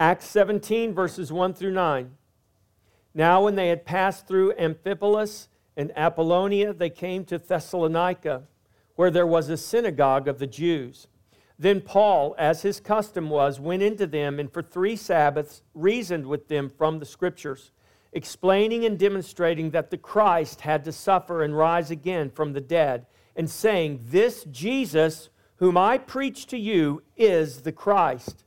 Acts 17, verses 1 through 9. Now, when they had passed through Amphipolis and Apollonia, they came to Thessalonica, where there was a synagogue of the Jews. Then Paul, as his custom was, went into them and for three Sabbaths reasoned with them from the Scriptures, explaining and demonstrating that the Christ had to suffer and rise again from the dead, and saying, This Jesus, whom I preach to you, is the Christ.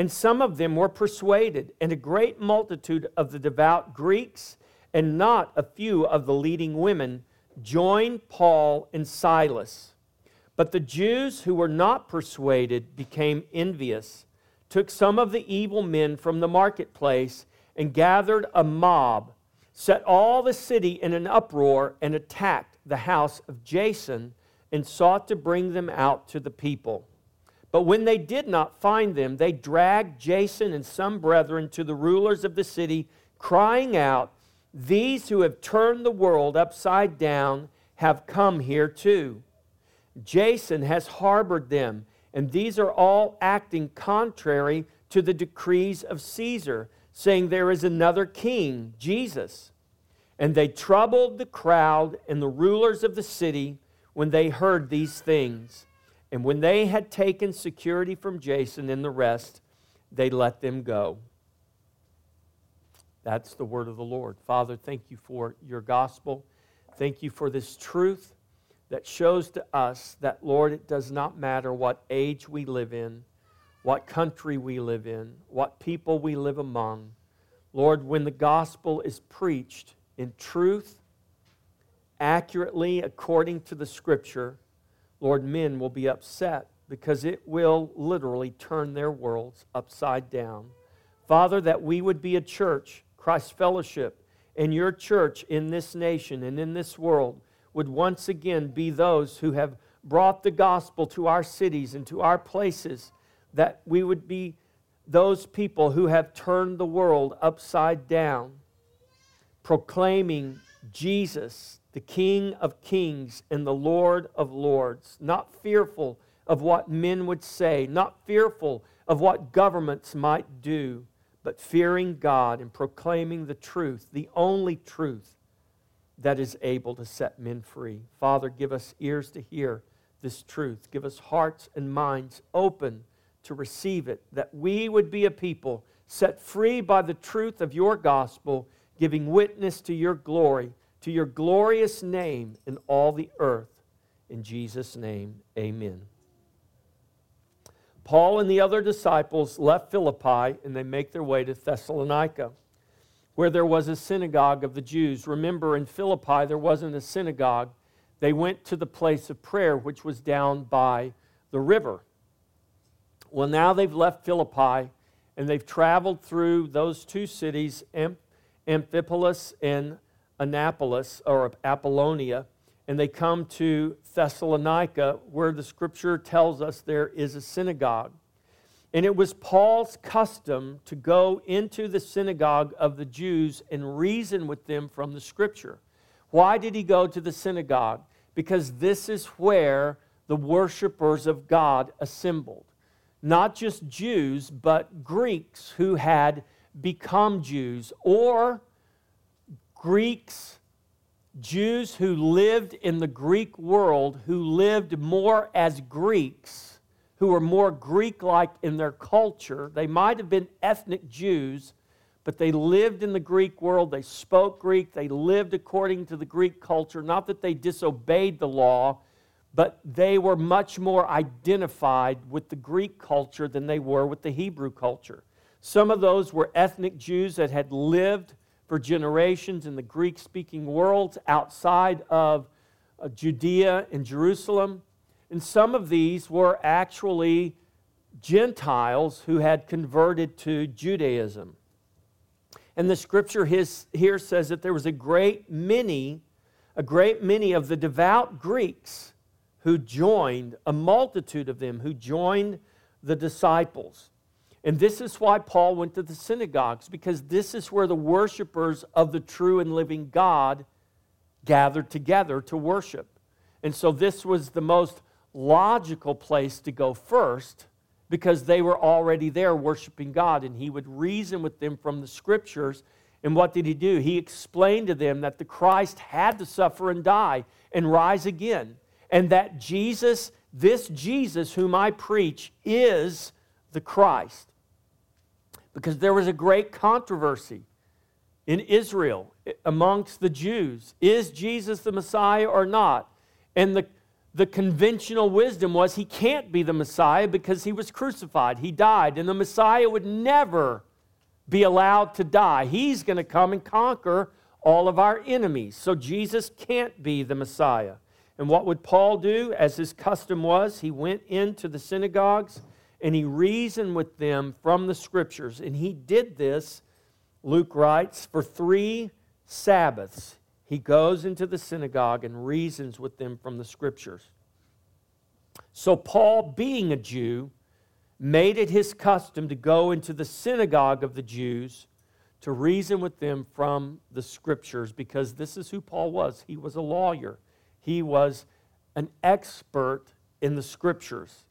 And some of them were persuaded, and a great multitude of the devout Greeks, and not a few of the leading women, joined Paul and Silas. But the Jews who were not persuaded became envious, took some of the evil men from the marketplace, and gathered a mob, set all the city in an uproar, and attacked the house of Jason, and sought to bring them out to the people. But when they did not find them, they dragged Jason and some brethren to the rulers of the city, crying out, These who have turned the world upside down have come here too. Jason has harbored them, and these are all acting contrary to the decrees of Caesar, saying there is another king, Jesus. And they troubled the crowd and the rulers of the city when they heard these things. And when they had taken security from Jason and the rest, they let them go. That's the word of the Lord. Father, thank you for your gospel. Thank you for this truth that shows to us that, Lord, it does not matter what age we live in, what country we live in, what people we live among. Lord, when the gospel is preached in truth, accurately, according to the scripture, Lord, men will be upset because it will literally turn their worlds upside down. Father, that we would be a church, Christ Fellowship, and your church in this nation and in this world would once again be those who have brought the gospel to our cities and to our places, that we would be those people who have turned the world upside down, proclaiming Jesus the King of kings and the Lord of lords, not fearful of what men would say, not fearful of what governments might do, but fearing God and proclaiming the truth, the only truth that is able to set men free. Father, give us ears to hear this truth. Give us hearts and minds open to receive it, that we would be a people set free by the truth of your gospel, giving witness to your glory to your glorious name in all the earth. In Jesus' name, amen. Paul and the other disciples left Philippi and they make their way to Thessalonica, where there was a synagogue of the Jews. Remember, in Philippi, there wasn't a synagogue. They went to the place of prayer, which was down by the river. Well, now they've left Philippi and they've traveled through those two cities, Amphipolis and Annapolis or Apollonia, and they come to Thessalonica, where the scripture tells us there is a synagogue. And it was Paul's custom to go into the synagogue of the Jews and reason with them from the scripture. Why did he go to the synagogue? Because this is where the worshipers of God assembled. Not just Jews, but Greeks who had become Jews or Greeks, Jews who lived in the Greek world, who lived more as Greeks, who were more Greek like in their culture. They might have been ethnic Jews, but they lived in the Greek world. They spoke Greek. They lived according to the Greek culture. Not that they disobeyed the law, but they were much more identified with the Greek culture than they were with the Hebrew culture. Some of those were ethnic Jews that had lived for generations in the Greek speaking worlds outside of uh, Judea and Jerusalem. And some of these were actually Gentiles who had converted to Judaism. And the scripture his, here says that there was a great many, a great many of the devout Greeks who joined, a multitude of them who joined the disciples. And this is why Paul went to the synagogues, because this is where the worshipers of the true and living God gathered together to worship. And so this was the most logical place to go first because they were already there worshiping God. And he would reason with them from the scriptures. And what did he do? He explained to them that the Christ had to suffer and die and rise again. And that Jesus, this Jesus whom I preach, is the Christ. Because there was a great controversy in Israel amongst the Jews. Is Jesus the Messiah or not? And the, the conventional wisdom was he can't be the Messiah because he was crucified. He died, and the Messiah would never be allowed to die. He's going to come and conquer all of our enemies. So Jesus can't be the Messiah. And what would Paul do? As his custom was, he went into the synagogues and he reasoned with them from the scriptures. And he did this Luke writes, for three Sabbaths he goes into the synagogue and reasons with them from the scriptures. So, Paul, being a Jew, made it his custom to go into the synagogue of the Jews to reason with them from the scriptures because this is who Paul was. He was a lawyer, he was an expert in the scriptures.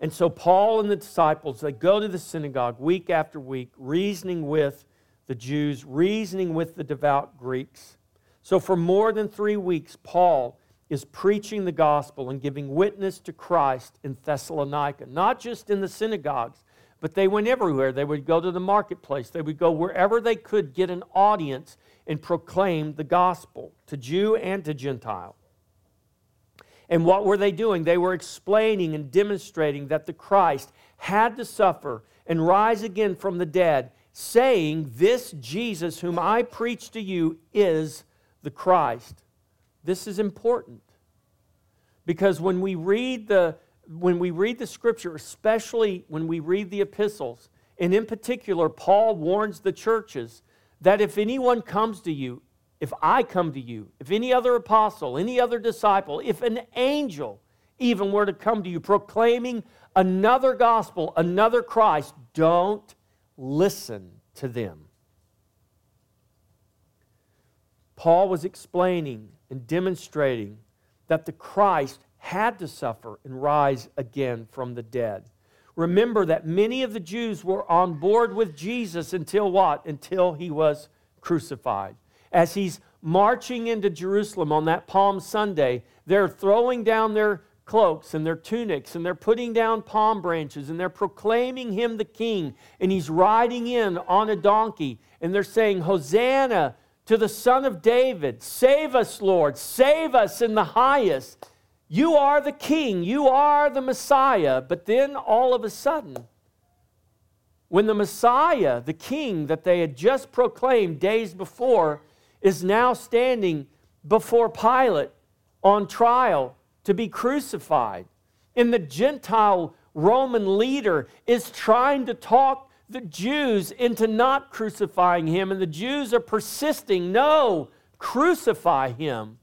And so Paul and the disciples, they go to the synagogue week after week, reasoning with the Jews, reasoning with the devout Greeks. So for more than three weeks, Paul is preaching the gospel and giving witness to Christ in Thessalonica, not just in the synagogues, but they went everywhere. They would go to the marketplace, they would go wherever they could get an audience and proclaim the gospel to Jew and to Gentile. And what were they doing? They were explaining and demonstrating that the Christ had to suffer and rise again from the dead, saying, This Jesus whom I preach to you is the Christ. This is important because when we read the when we read the scripture, especially when we read the epistles, and in particular, Paul warns the churches that if anyone comes to you if I come to you, if any other apostle, any other disciple, if an angel even were to come to you proclaiming another gospel, another Christ, don't listen to them. Paul was explaining and demonstrating that the Christ had to suffer and rise again from the dead. Remember that many of the Jews were on board with Jesus until what? Until he was crucified as he's marching into Jerusalem on that Palm Sunday, they're throwing down their cloaks and their tunics and they're putting down palm branches and they're proclaiming him the king. And he's riding in on a donkey and they're saying, Hosanna to the Son of David. Save us, Lord. Save us in the highest. You are the king. You are the Messiah. But then all of a sudden, when the Messiah, the king that they had just proclaimed days before, is now standing before Pilate on trial to be crucified. And the Gentile Roman leader is trying to talk the Jews into not crucifying him, and the Jews are persisting no, crucify him.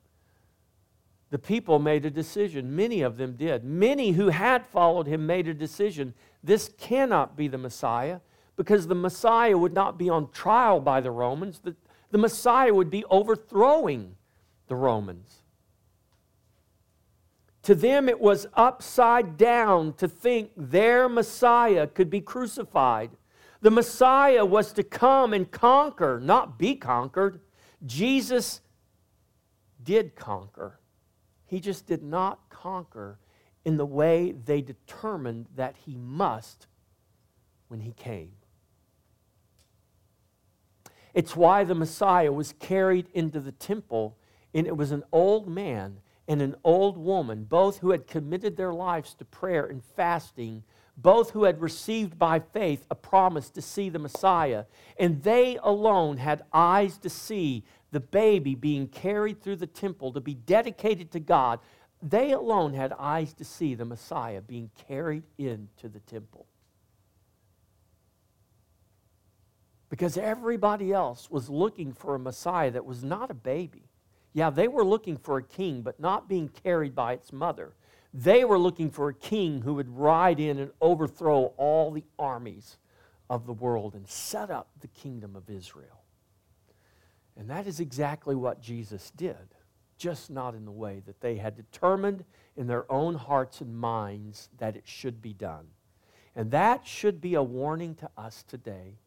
The people made a decision. Many of them did. Many who had followed him made a decision. This cannot be the Messiah because the Messiah would not be on trial by the Romans. The, the Messiah would be overthrowing the Romans. To them, it was upside down to think their Messiah could be crucified. The Messiah was to come and conquer, not be conquered. Jesus did conquer. He just did not conquer in the way they determined that he must when he came. It's why the Messiah was carried into the temple, and it was an old man and an old woman, both who had committed their lives to prayer and fasting, both who had received by faith a promise to see the Messiah, and they alone had eyes to see the baby being carried through the temple to be dedicated to God. They alone had eyes to see the Messiah being carried into the temple. Because everybody else was looking for a Messiah that was not a baby. Yeah, they were looking for a king, but not being carried by its mother. They were looking for a king who would ride in and overthrow all the armies of the world and set up the kingdom of Israel. And that is exactly what Jesus did. just not in the way that they had determined in their own hearts and minds that it should be done. And that should be a warning to us today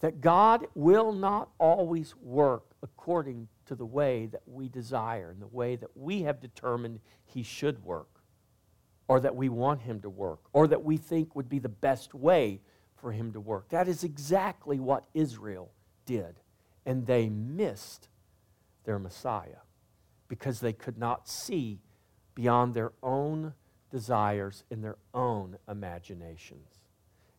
that God will not always work according to the way that we desire and the way that we have determined He should work, or that we want Him to work, or that we think would be the best way for Him to work. That is exactly what Israel did. And they missed their Messiah because they could not see beyond their own desires in their own imaginations.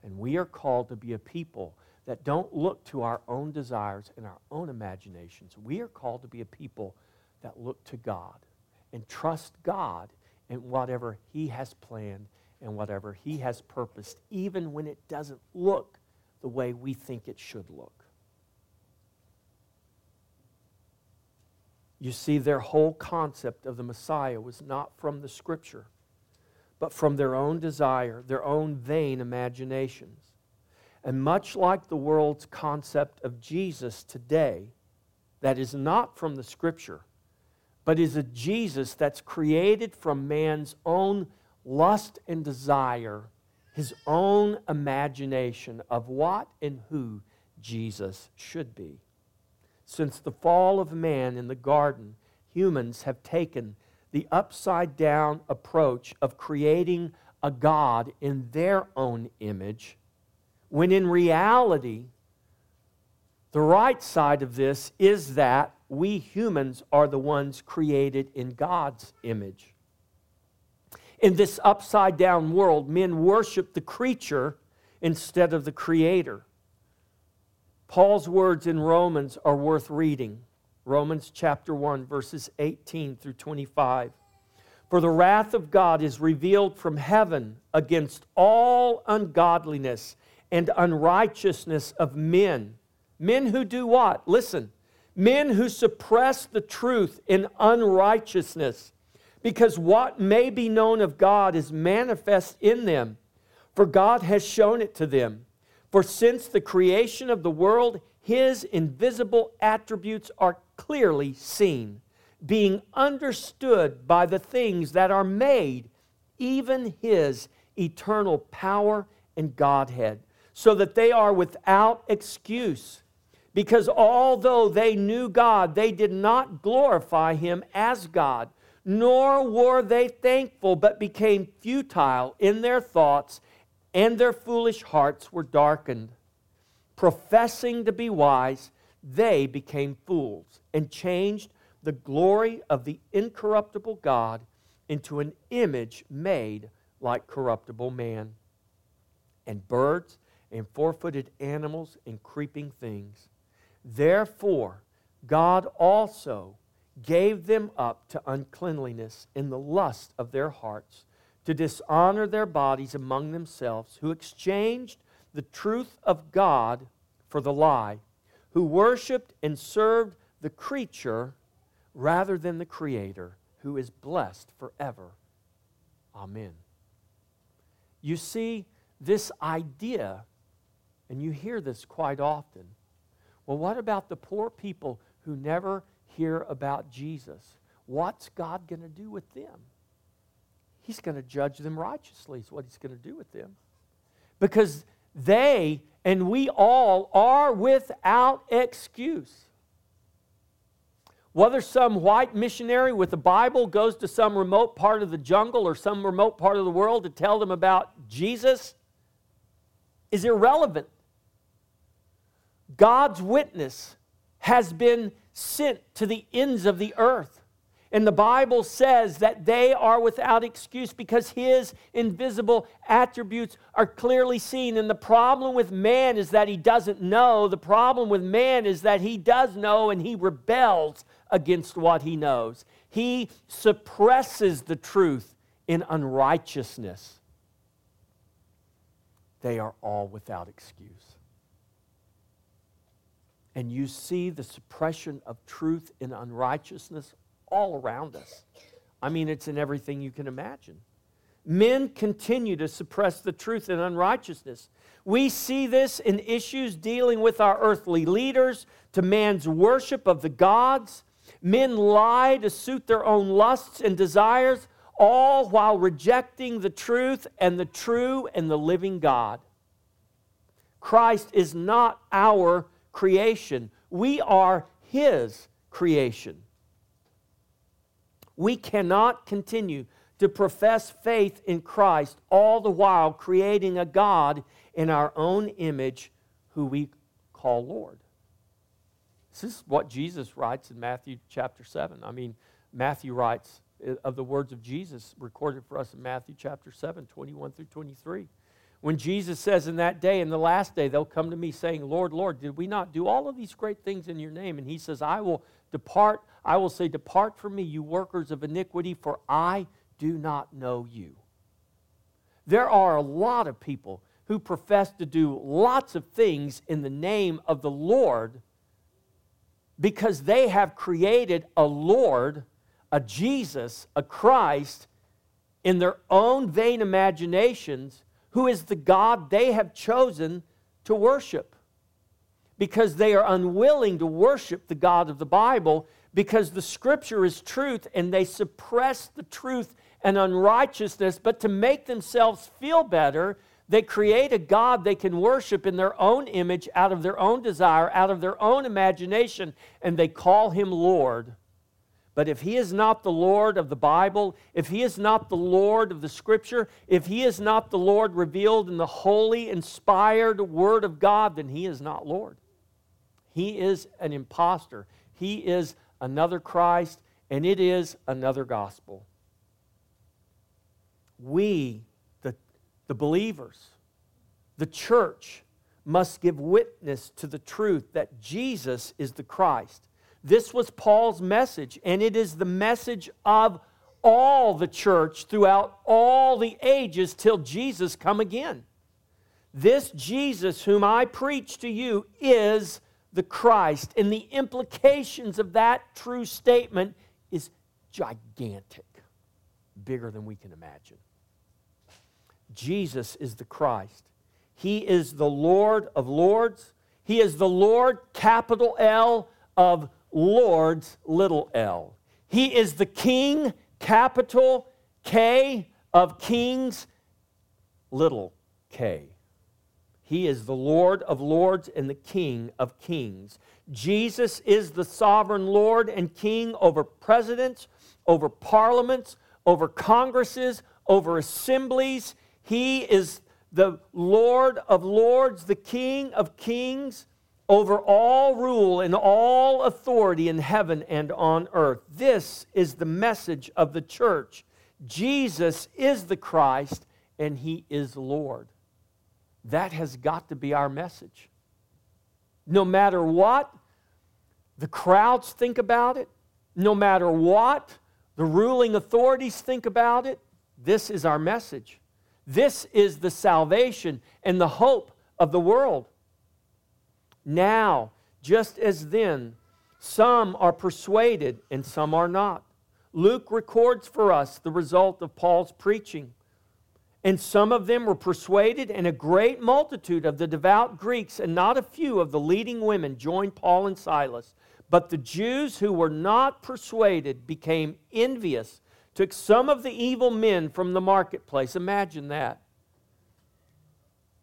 And we are called to be a people that don't look to our own desires and our own imaginations. We are called to be a people that look to God and trust God in whatever He has planned and whatever He has purposed, even when it doesn't look the way we think it should look. You see, their whole concept of the Messiah was not from the Scripture, but from their own desire, their own vain imaginations. And much like the world's concept of Jesus today, that is not from the Scripture, but is a Jesus that's created from man's own lust and desire, his own imagination of what and who Jesus should be. Since the fall of man in the garden, humans have taken the upside down approach of creating a God in their own image, when in reality, the right side of this is that we humans are the ones created in God's image. In this upside down world, men worship the creature instead of the creator. Paul's words in Romans are worth reading. Romans chapter 1, verses 18 through 25. For the wrath of God is revealed from heaven against all ungodliness and unrighteousness of men. Men who do what? Listen. Men who suppress the truth in unrighteousness, because what may be known of God is manifest in them, for God has shown it to them. For since the creation of the world, his invisible attributes are clearly seen, being understood by the things that are made, even his eternal power and Godhead, so that they are without excuse. Because although they knew God, they did not glorify him as God, nor were they thankful, but became futile in their thoughts and their foolish hearts were darkened. Professing to be wise, they became fools and changed the glory of the incorruptible God into an image made like corruptible man, and birds, and four footed animals, and creeping things. Therefore, God also gave them up to uncleanliness in the lust of their hearts to dishonor their bodies among themselves, who exchanged the truth of God for the lie, who worshiped and served the creature rather than the Creator, who is blessed forever. Amen. You see, this idea, and you hear this quite often. Well, what about the poor people who never hear about Jesus? What's God going to do with them? He's going to judge them righteously, is what he's going to do with them. Because they and we all are without excuse. Whether some white missionary with a Bible goes to some remote part of the jungle or some remote part of the world to tell them about Jesus is irrelevant. God's witness has been sent to the ends of the earth. And the Bible says that they are without excuse because his invisible attributes are clearly seen. And the problem with man is that he doesn't know. The problem with man is that he does know and he rebels against what he knows. He suppresses the truth in unrighteousness. They are all without excuse. And you see the suppression of truth in unrighteousness all around us. I mean, it's in everything you can imagine. Men continue to suppress the truth in unrighteousness. We see this in issues dealing with our earthly leaders, to man's worship of the gods. Men lie to suit their own lusts and desires, all while rejecting the truth and the true and the living God. Christ is not our creation, we are His creation. We cannot continue to profess faith in Christ, all the while creating a God in our own image who we call Lord. This is what Jesus writes in Matthew chapter 7. I mean, Matthew writes uh, of the words of Jesus recorded for us in Matthew chapter 7, 21 through 23. When Jesus says, In that day, in the last day, they'll come to me saying, Lord, Lord, did we not do all of these great things in your name? And he says, I will depart, I will say, Depart from me, you workers of iniquity, for I do not know you. There are a lot of people who profess to do lots of things in the name of the Lord because they have created a Lord, a Jesus, a Christ in their own vain imaginations who is the God they have chosen to worship because they are unwilling to worship the God of the Bible because the scripture is truth and they suppress the truth and unrighteousness, but to make themselves feel better, they create a God they can worship in their own image, out of their own desire, out of their own imagination, and they call him Lord. But if he is not the Lord of the Bible, if he is not the Lord of the Scripture, if he is not the Lord revealed in the holy, inspired Word of God, then he is not Lord. He is an impostor. He is another Christ, and it is another gospel we, the, the believers, the church, must give witness to the truth that Jesus is the Christ. This was Paul's message, and it is the message of all the church throughout all the ages till Jesus come again. This Jesus whom I preach to you is the Christ, and the implications of that true statement is gigantic, bigger than we can imagine. Jesus is the Christ. He is the Lord of Lords. He is the Lord, capital L, of Lords, little l. He is the King, capital K, of kings, little k. He is the Lord of lords and the King of kings. Jesus is the sovereign Lord and King over presidents, over parliaments, over congresses, over assemblies. He is the Lord of lords, the King of kings, over all rule and all authority in heaven and on earth. This is the message of the church. Jesus is the Christ and he is Lord. That has got to be our message. No matter what the crowds think about it, no matter what the ruling authorities think about it, this is our message. This is the salvation and the hope of the world. Now, just as then, some are persuaded and some are not. Luke records for us the result of Paul's preaching. And some of them were persuaded, and a great multitude of the devout Greeks and not a few of the leading women joined Paul and Silas. But the Jews who were not persuaded became envious took some of the evil men from the marketplace. Imagine that.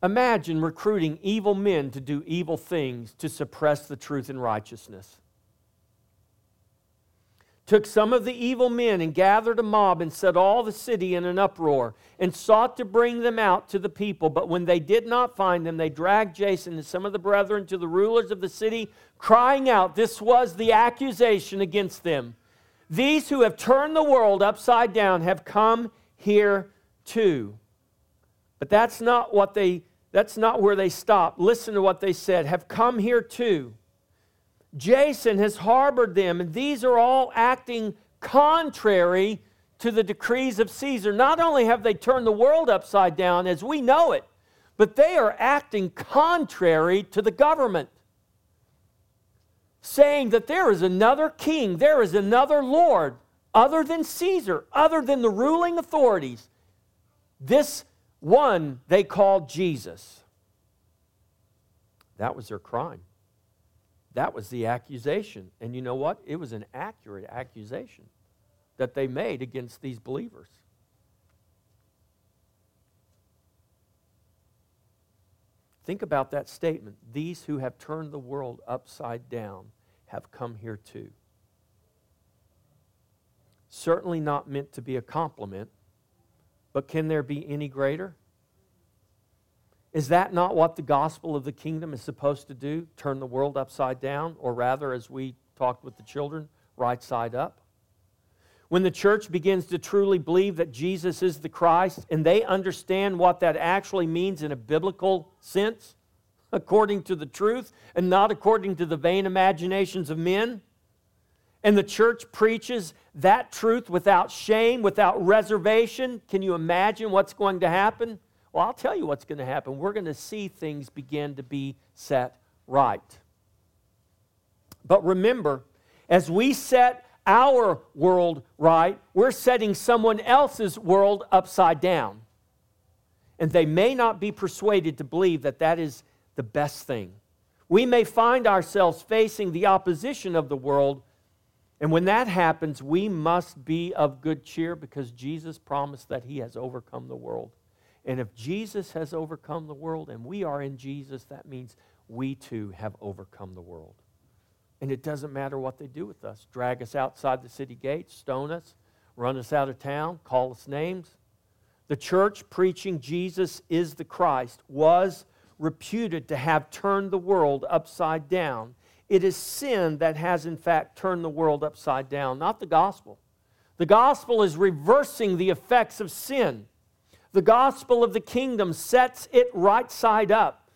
Imagine recruiting evil men to do evil things to suppress the truth and righteousness. Took some of the evil men and gathered a mob and set all the city in an uproar and sought to bring them out to the people. But when they did not find them, they dragged Jason and some of the brethren to the rulers of the city, crying out, This was the accusation against them. These who have turned the world upside down have come here too. But that's not what they that's not where they stopped. Listen to what they said. Have come here too. Jason has harbored them, and these are all acting contrary to the decrees of Caesar. Not only have they turned the world upside down as we know it, but they are acting contrary to the government saying that there is another king, there is another Lord other than Caesar, other than the ruling authorities. This one they called Jesus. That was their crime. That was the accusation. And you know what? It was an accurate accusation that they made against these believers. Think about that statement. These who have turned the world upside down have come here too. Certainly not meant to be a compliment, but can there be any greater? Is that not what the gospel of the kingdom is supposed to do? Turn the world upside down, or rather, as we talked with the children, right side up? When the church begins to truly believe that Jesus is the Christ and they understand what that actually means in a biblical sense, according to the truth and not according to the vain imaginations of men, and the church preaches that truth without shame, without reservation, can you imagine what's going to happen? Well, I'll tell you what's going to happen. We're going to see things begin to be set right. But remember, as we set our world right, we're setting someone else's world upside down. And they may not be persuaded to believe that that is the best thing. We may find ourselves facing the opposition of the world, and when that happens, we must be of good cheer because Jesus promised that He has overcome the world. And if Jesus has overcome the world and we are in Jesus, that means we too have overcome the world. And it doesn't matter what they do with us drag us outside the city gates, stone us, run us out of town, call us names. The church preaching Jesus is the Christ was reputed to have turned the world upside down. It is sin that has, in fact, turned the world upside down, not the gospel. The gospel is reversing the effects of sin. The gospel of the kingdom sets it right side up.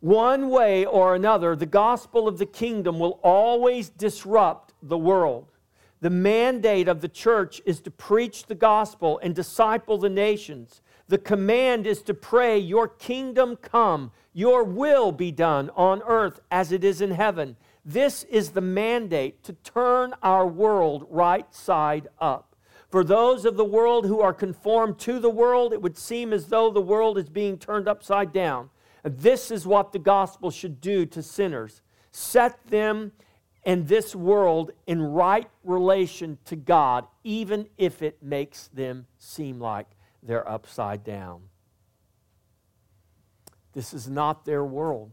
One way or another, the gospel of the kingdom will always disrupt the world. The mandate of the church is to preach the gospel and disciple the nations. The command is to pray, Your kingdom come, your will be done on earth as it is in heaven. This is the mandate to turn our world right side up. For those of the world who are conformed to the world, it would seem as though the world is being turned upside down. This is what the gospel should do to sinners set them and this world in right relation to God, even if it makes them seem like they're upside down. This is not their world.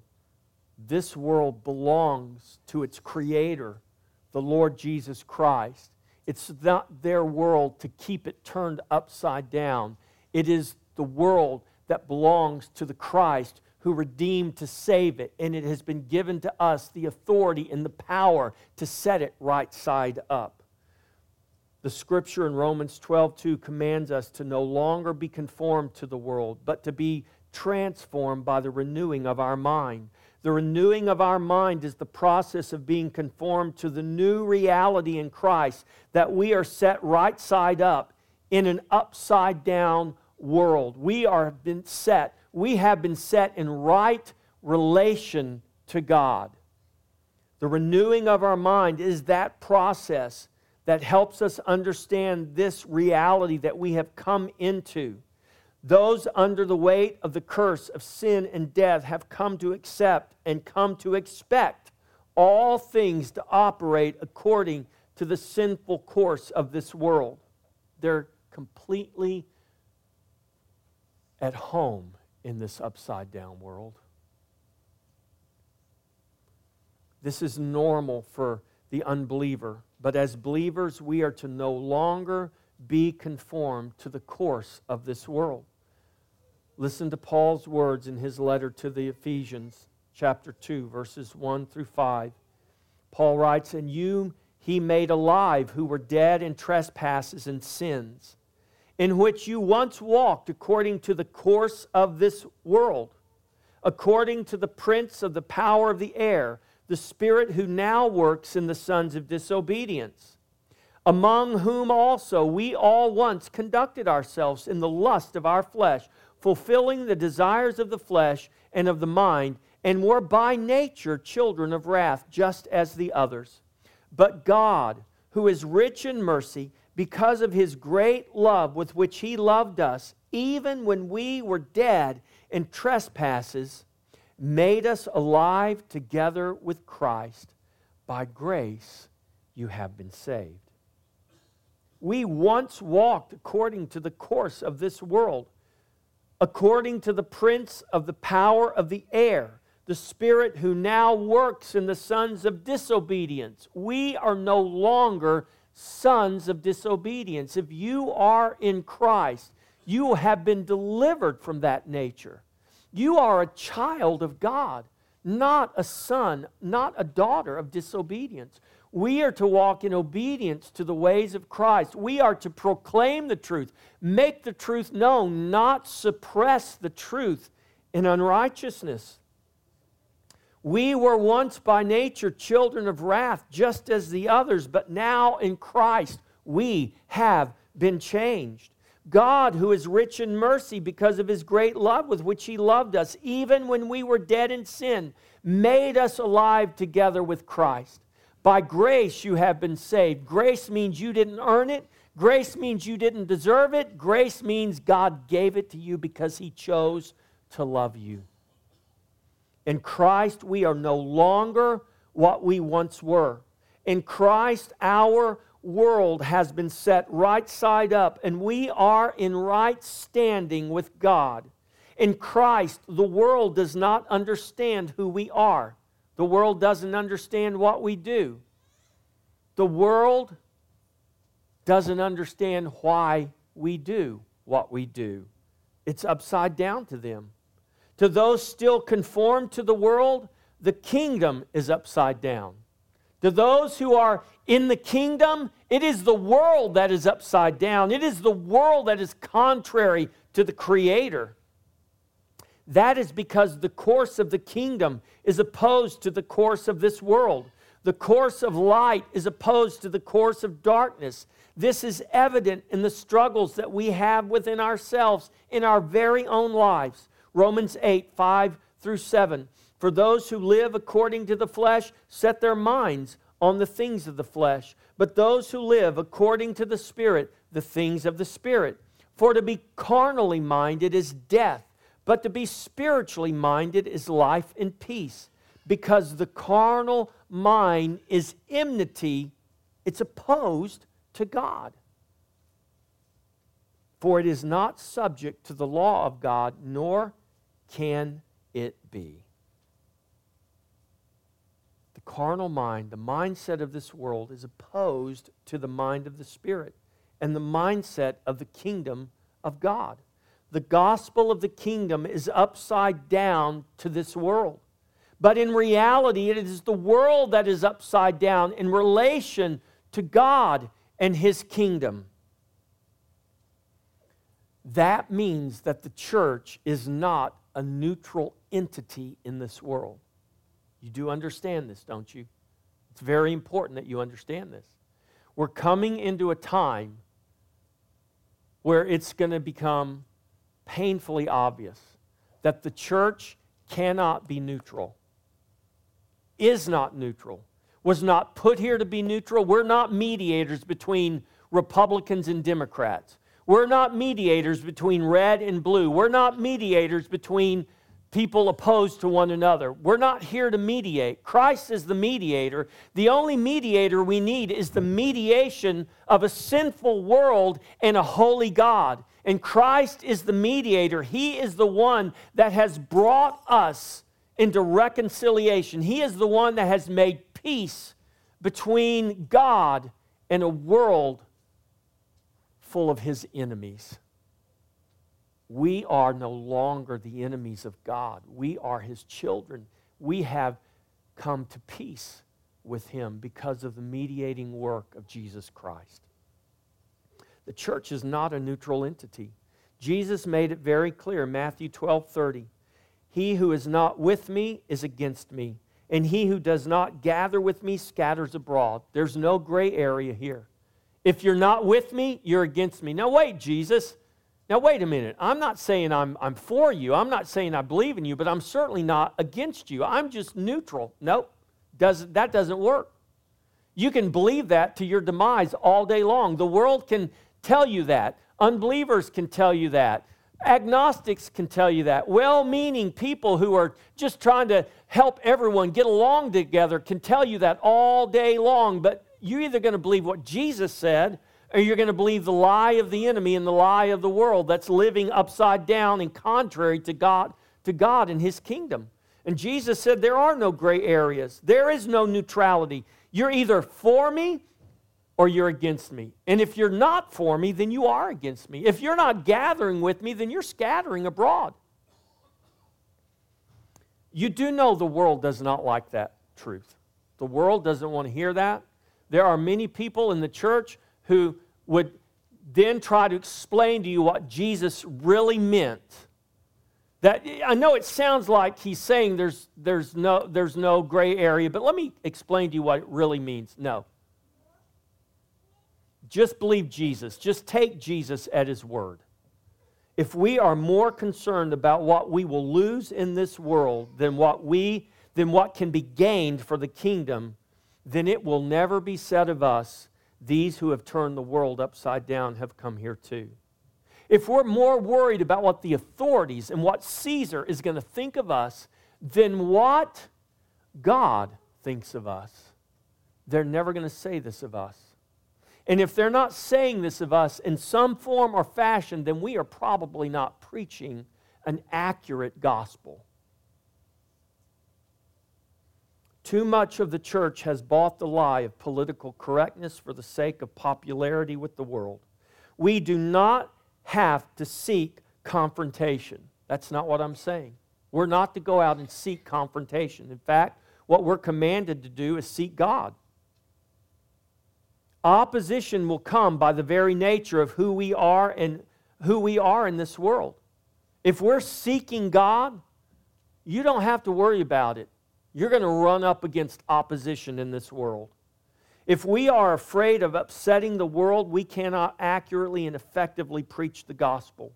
This world belongs to its creator, the Lord Jesus Christ. It's not their world to keep it turned upside down. It is the world that belongs to the Christ who redeemed to save it, and it has been given to us the authority and the power to set it right side up. The scripture in Romans 12 2 commands us to no longer be conformed to the world, but to be transformed by the renewing of our mind. The renewing of our mind is the process of being conformed to the new reality in Christ that we are set right side up in an upside down world. We are been set we have been set in right relation to God. The renewing of our mind is that process that helps us understand this reality that we have come into. Those under the weight of the curse of sin and death have come to accept and come to expect all things to operate according to the sinful course of this world. They're completely at home in this upside down world. This is normal for the unbeliever, but as believers, we are to no longer be conformed to the course of this world. Listen to Paul's words in his letter to the Ephesians, chapter 2, verses 1 through 5. Paul writes, And you he made alive who were dead in trespasses and sins in which you once walked according to the course of this world, according to the prince of the power of the air, the spirit who now works in the sons of disobedience, among whom also we all once conducted ourselves in the lust of our flesh, fulfilling the desires of the flesh and of the mind, and were by nature children of wrath, just as the others. But God, who is rich in mercy, because of his great love with which he loved us, even when we were dead in trespasses, made us alive together with Christ. By grace, you have been saved. We once walked according to the course of this world, according to the prince of the power of the air, the spirit who now works in the sons of disobedience. We are no longer sons of disobedience. If you are in Christ, you have been delivered from that nature. You are a child of God, not a son, not a daughter of disobedience. We are to walk in obedience to the ways of Christ. We are to proclaim the truth, make the truth known, not suppress the truth in unrighteousness. We were once by nature children of wrath, just as the others, but now in Christ we have been changed. God, who is rich in mercy because of his great love with which he loved us, even when we were dead in sin, made us alive together with Christ. By grace you have been saved. Grace means you didn't earn it. Grace means you didn't deserve it. Grace means God gave it to you because he chose to love you. In Christ, we are no longer what we once were. In Christ, our world has been set right side up, and we are in right standing with God. In Christ, the world does not understand who we are. The world doesn't understand what we do. The world doesn't understand why we do what we do. It's upside down to them. To those still conformed to the world, the kingdom is upside down. To those who are in the kingdom, it is the world that is upside down. It is the world that is contrary to the Creator. That is because the course of the kingdom is opposed to the course of this world. The course of light is opposed to the course of darkness. This is evident in the struggles that we have within ourselves in our very own lives. Romans 8, 5 through 7. For those who live according to the flesh set their minds on the things of the flesh, but those who live according to the Spirit, the things of the Spirit. For to be carnally minded is death, but to be spiritually minded is life and peace, because the carnal mind is enmity, it's opposed to God. For it is not subject to the law of God, nor can it be carnal mind, the mindset of this world, is opposed to the mind of the Spirit and the mindset of the kingdom of God. The gospel of the kingdom is upside down to this world. But in reality, it is the world that is upside down in relation to God and His kingdom. That means that the church is not a neutral entity in this world. You do understand this, don't you? It's very important that you understand this. We're coming into a time where it's going to become painfully obvious that the church cannot be neutral, is not neutral, was not put here to be neutral. We're not mediators between Republicans and Democrats. We're not mediators between red and blue. We're not mediators between people opposed to one another. We're not here to mediate. Christ is the mediator. The only mediator we need is the mediation of a sinful world and a holy God. And Christ is the mediator. He is the one that has brought us into reconciliation. He is the one that has made peace between God and a world full of his enemies. We are no longer the enemies of God. We are his children. We have come to peace with him because of the mediating work of Jesus Christ. The church is not a neutral entity. Jesus made it very clear, Matthew 12 30. He who is not with me is against me, and he who does not gather with me scatters abroad. There's no gray area here. If you're not with me, you're against me. Now, wait, Jesus. Now, wait a minute. I'm not saying I'm, I'm for you. I'm not saying I believe in you, but I'm certainly not against you. I'm just neutral. Nope. Does, that doesn't work. You can believe that to your demise all day long. The world can tell you that. Unbelievers can tell you that. Agnostics can tell you that. Well meaning people who are just trying to help everyone get along together can tell you that all day long. But you're either going to believe what Jesus said or you're going to believe the lie of the enemy and the lie of the world that's living upside down and contrary to God, to God and his kingdom. And Jesus said there are no gray areas. There is no neutrality. You're either for me or you're against me. And if you're not for me, then you are against me. If you're not gathering with me, then you're scattering abroad. You do know the world does not like that truth. The world doesn't want to hear that. There are many people in the church who would then try to explain to you what Jesus really meant. That I know it sounds like he's saying there's, there's, no, there's no gray area, but let me explain to you what it really means. No. Just believe Jesus. Just take Jesus at his word. If we are more concerned about what we will lose in this world than what we than what can be gained for the kingdom, then it will never be said of us, these who have turned the world upside down have come here too. If we're more worried about what the authorities and what Caesar is going to think of us than what God thinks of us, they're never going to say this of us. And if they're not saying this of us in some form or fashion, then we are probably not preaching an accurate gospel. Too much of the church has bought the lie of political correctness for the sake of popularity with the world. We do not have to seek confrontation. That's not what I'm saying. We're not to go out and seek confrontation. In fact, what we're commanded to do is seek God. Opposition will come by the very nature of who we are and who we are in this world. If we're seeking God, you don't have to worry about it. You're going to run up against opposition in this world. If we are afraid of upsetting the world, we cannot accurately and effectively preach the gospel.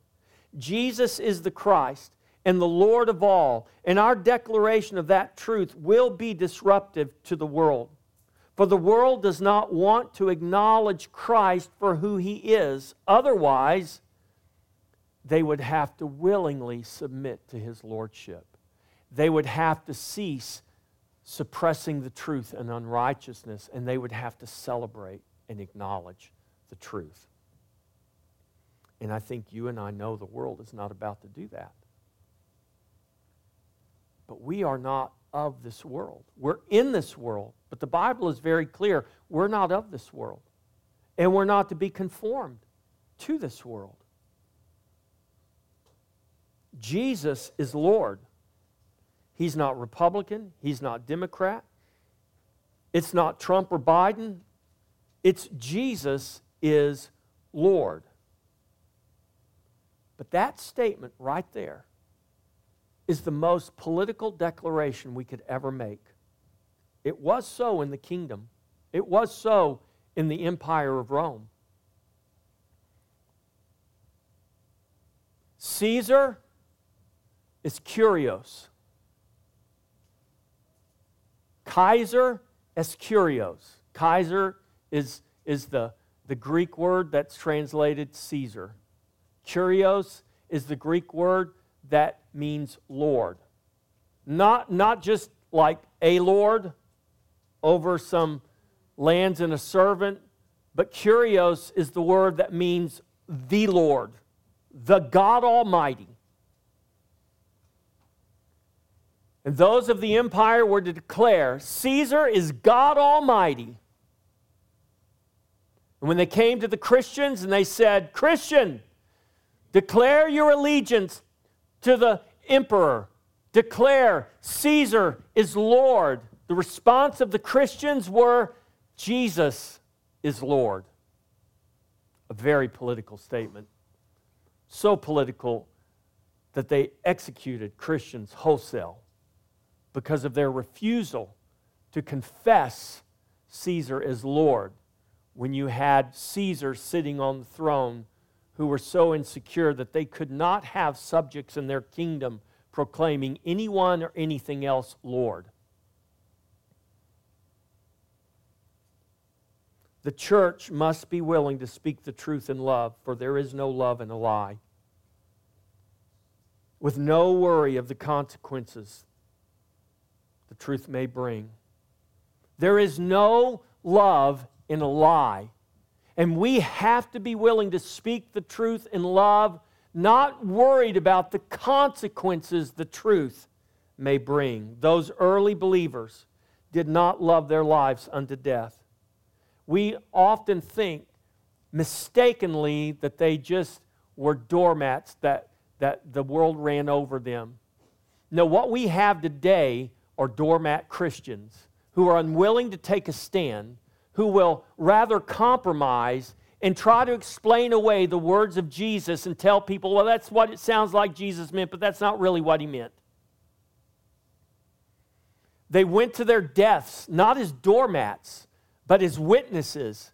Jesus is the Christ and the Lord of all, and our declaration of that truth will be disruptive to the world. For the world does not want to acknowledge Christ for who he is. Otherwise, they would have to willingly submit to his lordship. They would have to cease suppressing the truth and unrighteousness, and they would have to celebrate and acknowledge the truth. And I think you and I know the world is not about to do that. But we are not of this world. We're in this world, but the Bible is very clear we're not of this world. And we're not to be conformed to this world. Jesus is Lord. He's not Republican, he's not Democrat. It's not Trump or Biden. It's Jesus is Lord. But that statement right there is the most political declaration we could ever make. It was so in the kingdom, it was so in the empire of Rome. Caesar is Kyrios. Kaiser is Kyrios. Kaiser is, is the, the Greek word that's translated Caesar. Kyrios is the Greek word that means Lord. Not, not just like a Lord over some lands and a servant, but Kyrios is the word that means the Lord, the God Almighty. And those of the empire were to declare Caesar is God Almighty. And when they came to the Christians and they said, Christian, declare your allegiance to the emperor, declare Caesar is Lord. The response of the Christians were Jesus is Lord. A very political statement. So political that they executed Christians wholesale because of their refusal to confess Caesar as Lord when you had Caesar sitting on the throne who were so insecure that they could not have subjects in their kingdom proclaiming anyone or anything else Lord. The church must be willing to speak the truth in love, for there is no love in a lie. with no worry of the consequences the truth may bring. There is no love in a lie. And we have to be willing to speak the truth in love, not worried about the consequences the truth may bring. Those early believers did not love their lives unto death. We often think mistakenly that they just were doormats, that, that the world ran over them. No, what we have today are doormat Christians who are unwilling to take a stand, who will rather compromise and try to explain away the words of Jesus and tell people, well, that's what it sounds like Jesus meant, but that's not really what he meant. They went to their deaths not as doormats, but as witnesses,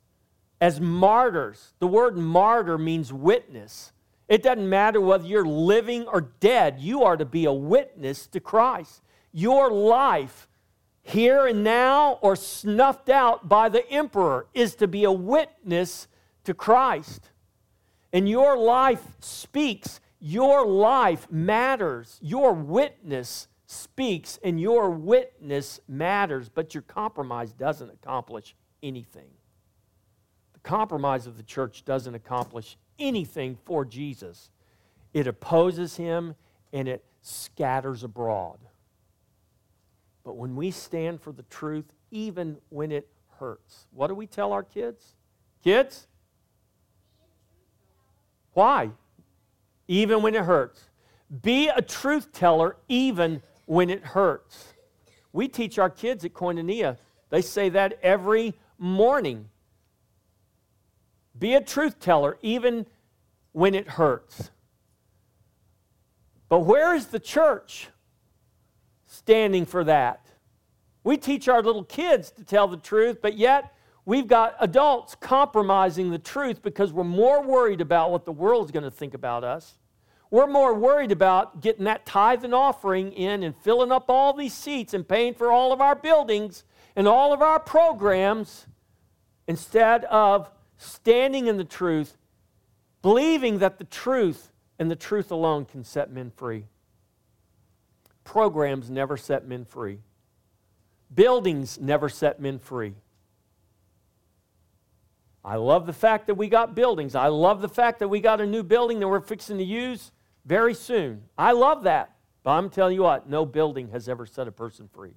as martyrs. The word martyr means witness. It doesn't matter whether you're living or dead, you are to be a witness to Christ. Your life, here and now, or snuffed out by the emperor, is to be a witness to Christ. And your life speaks, your life matters, your witness speaks and your witness matters, but your compromise doesn't accomplish anything. The compromise of the church doesn't accomplish anything for Jesus, it opposes him and it scatters abroad. But when we stand for the truth, even when it hurts, what do we tell our kids? Kids? Why? Even when it hurts. Be a truth teller even when it hurts. We teach our kids at Koinonia, they say that every morning. Be a truth teller, even when it hurts. But where is the church standing for that? We teach our little kids to tell the truth, but yet we've got adults compromising the truth because we're more worried about what the world's going to think about us we're more worried about getting that tithe and offering in and filling up all these seats and paying for all of our buildings and all of our programs instead of standing in the truth, believing that the truth and the truth alone can set men free. Programs never set men free. Buildings never set men free. I love the fact that we got buildings. I love the fact that we got a new building that we're fixing to use very soon. I love that. But I'm telling you what, no building has ever set a person free.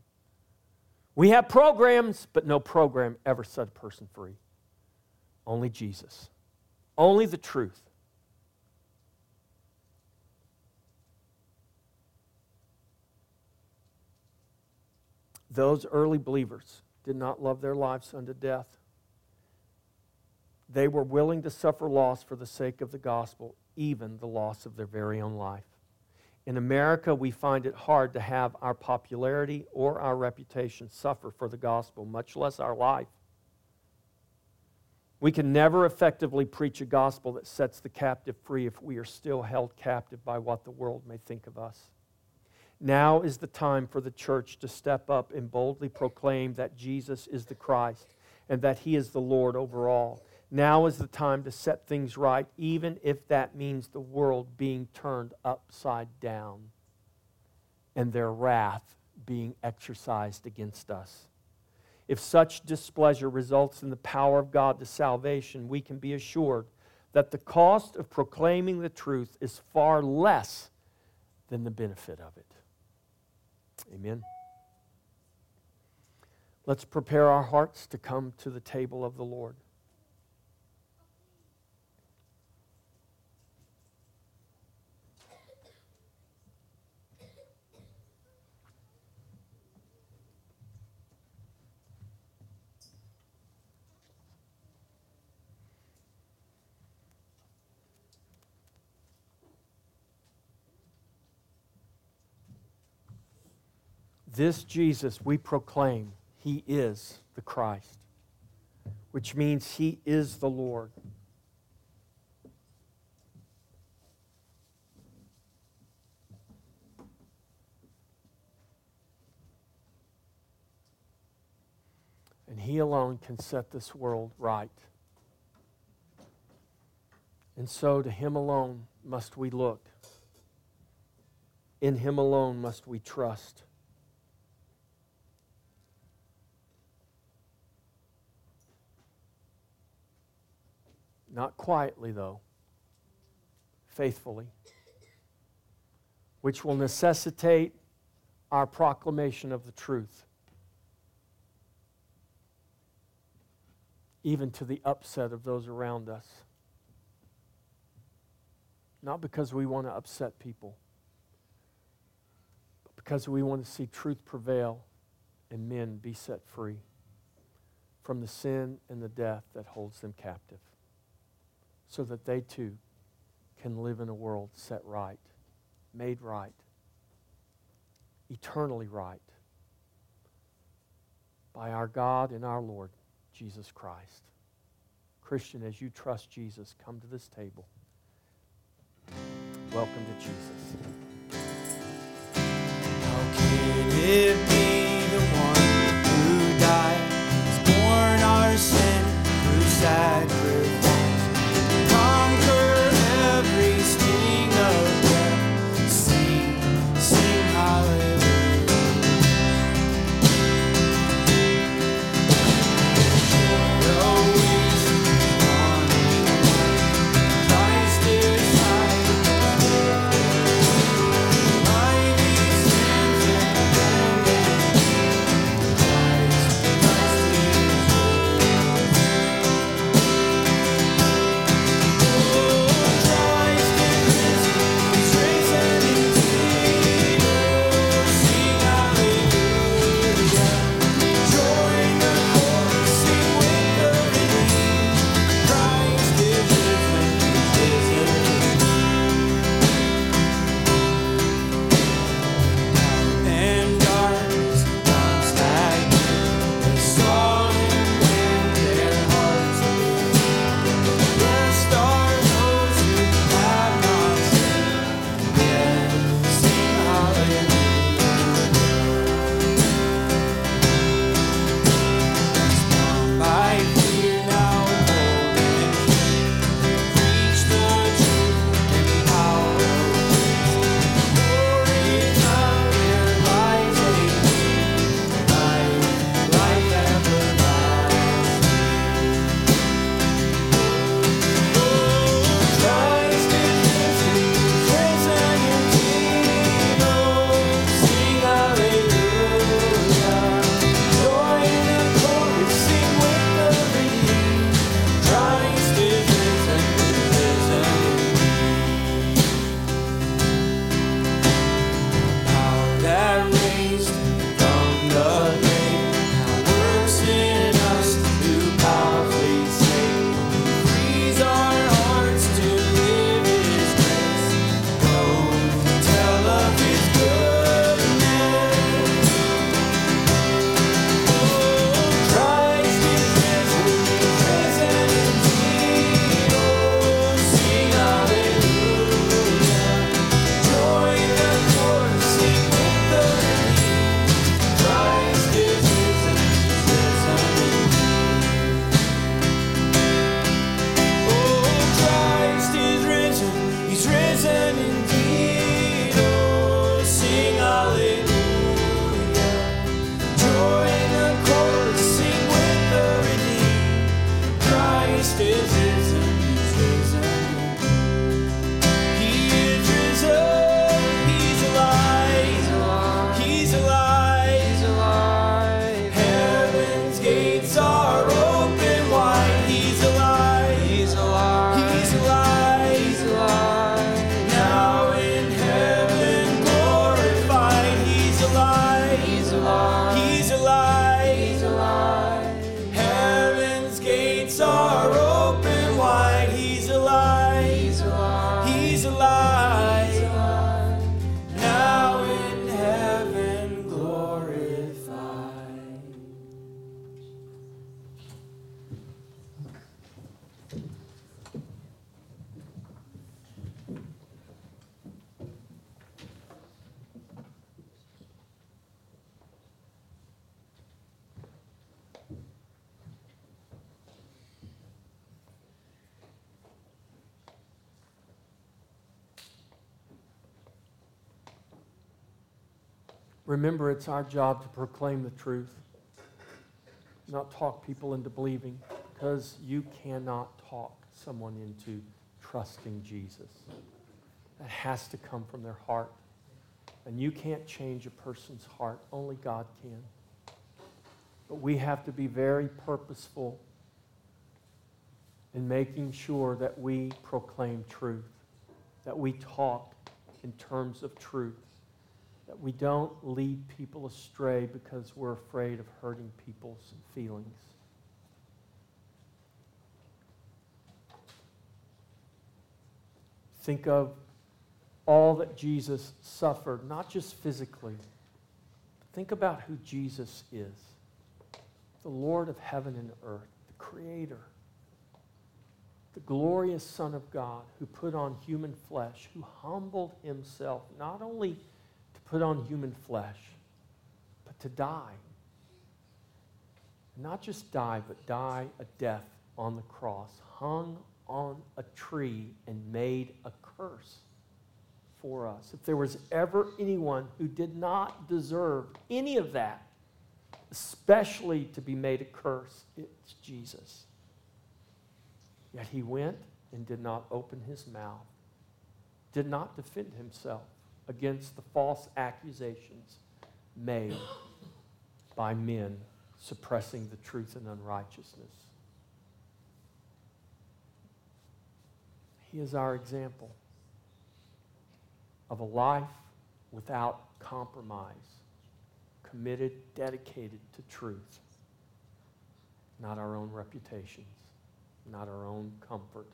We have programs, but no program ever set a person free. Only Jesus. Only the truth. Those early believers did not love their lives unto death. They were willing to suffer loss for the sake of the gospel, even the loss of their very own life. In America, we find it hard to have our popularity or our reputation suffer for the gospel, much less our life. We can never effectively preach a gospel that sets the captive free if we are still held captive by what the world may think of us. Now is the time for the church to step up and boldly proclaim that Jesus is the Christ and that he is the Lord over all now is the time to set things right, even if that means the world being turned upside down and their wrath being exercised against us. If such displeasure results in the power of God to salvation, we can be assured that the cost of proclaiming the truth is far less than the benefit of it. Amen. Let's prepare our hearts to come to the table of the Lord. This Jesus we proclaim, he is the Christ, which means he is the Lord. And he alone can set this world right. And so to him alone must we look. In him alone must we trust. Not quietly, though, faithfully, which will necessitate our proclamation of the truth, even to the upset of those around us. Not because we want to upset people, but because we want to see truth prevail and men be set free from the sin and the death that holds them captive so that they too can live in a world set right, made right, eternally right by our God and our Lord, Jesus Christ. Christian, as you trust Jesus, come to this table. Welcome to Jesus. Remember, it's our job to proclaim the truth, not talk people into believing, because you cannot talk someone into trusting Jesus. That has to come from their heart. And you can't change a person's heart, only God can. But we have to be very purposeful in making sure that we proclaim truth, that we talk in terms of truth, that we don't lead people astray because we're afraid of hurting people's feelings. Think of all that Jesus suffered, not just physically. Think about who Jesus is the Lord of heaven and earth, the Creator, the glorious Son of God who put on human flesh, who humbled himself not only put on human flesh, but to die. Not just die, but die a death on the cross, hung on a tree and made a curse for us. If there was ever anyone who did not deserve any of that, especially to be made a curse, it's Jesus. Yet he went and did not open his mouth, did not defend himself against the false accusations made by men suppressing the truth and unrighteousness. He is our example of a life without compromise, committed, dedicated to truth, not our own reputations, not our own comfort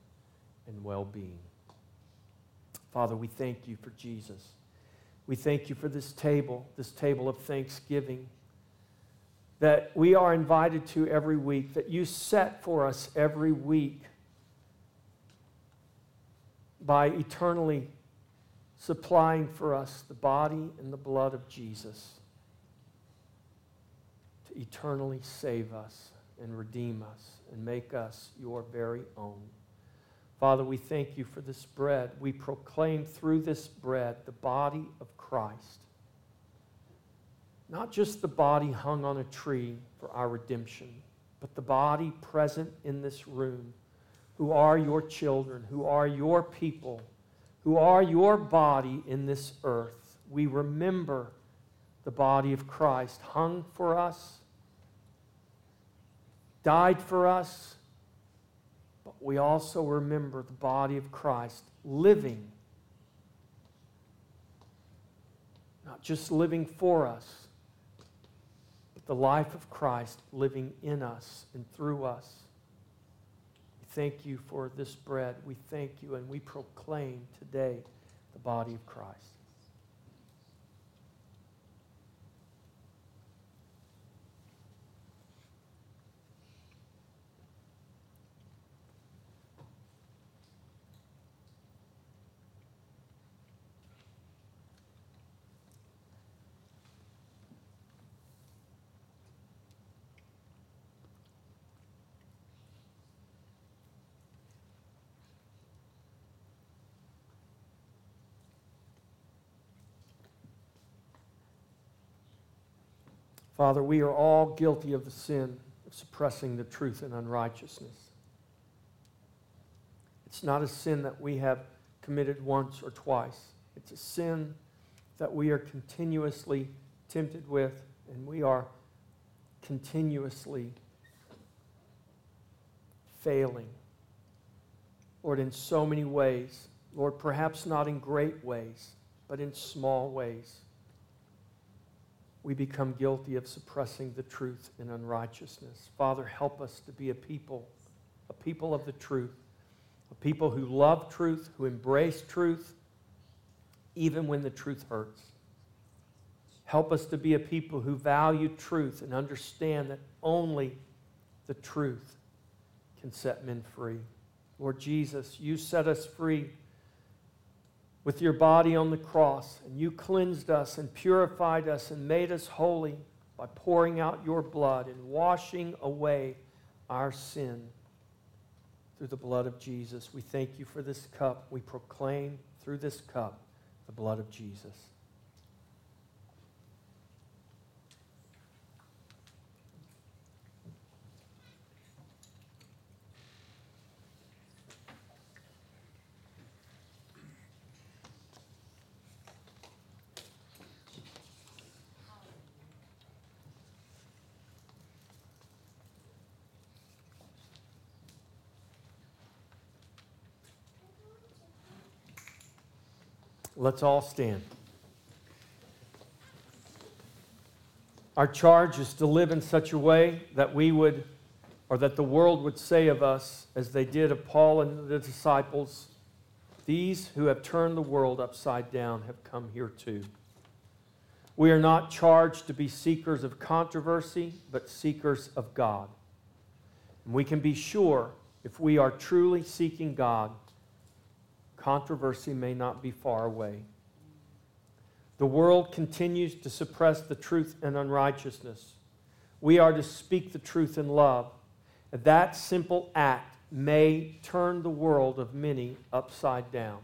and well being. Father, we thank you for Jesus. We thank you for this table, this table of thanksgiving that we are invited to every week, that you set for us every week by eternally supplying for us the body and the blood of Jesus to eternally save us and redeem us and make us your very own. Father, we thank you for this bread. We proclaim through this bread the body of Christ. Not just the body hung on a tree for our redemption, but the body present in this room, who are your children, who are your people who are your body in this earth. We remember the body of Christ hung for us, died for us, we also remember the body of Christ living, not just living for us, but the life of Christ living in us and through us We thank you for this bread. We thank you and we proclaim today the body of Christ. Father, we are all guilty of the sin of suppressing the truth and unrighteousness. It's not a sin that we have committed once or twice, it's a sin that we are continuously tempted with, and we are continuously failing. Lord, in so many ways. Lord, perhaps not in great ways, but in small ways we become guilty of suppressing the truth in unrighteousness. Father, help us to be a people, a people of the truth, a people who love truth, who embrace truth, even when the truth hurts. Help us to be a people who value truth and understand that only the truth can set men free. Lord Jesus, you set us free with your body on the cross, and you cleansed us and purified us and made us holy by pouring out your blood and washing away our sin through the blood of Jesus. We thank you for this cup. We proclaim through this cup the blood of Jesus. Let's all stand. Our charge is to live in such a way that we would, or that the world would say of us, as they did of Paul and the disciples, these who have turned the world upside down have come here too. We are not charged to be seekers of controversy, but seekers of God. And we can be sure if we are truly seeking God, controversy may not be far away. The world continues to suppress the truth and unrighteousness. We are to speak the truth in love. That simple act may turn the world of many upside down.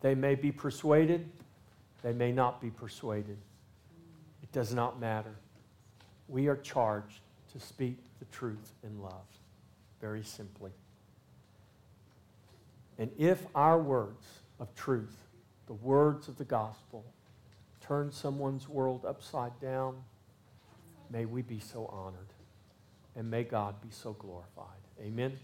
They may be persuaded, they may not be persuaded. It does not matter. We are charged to speak the truth in love, very simply. And if our words of truth, the words of the gospel, turn someone's world upside down, may we be so honored. And may God be so glorified. Amen.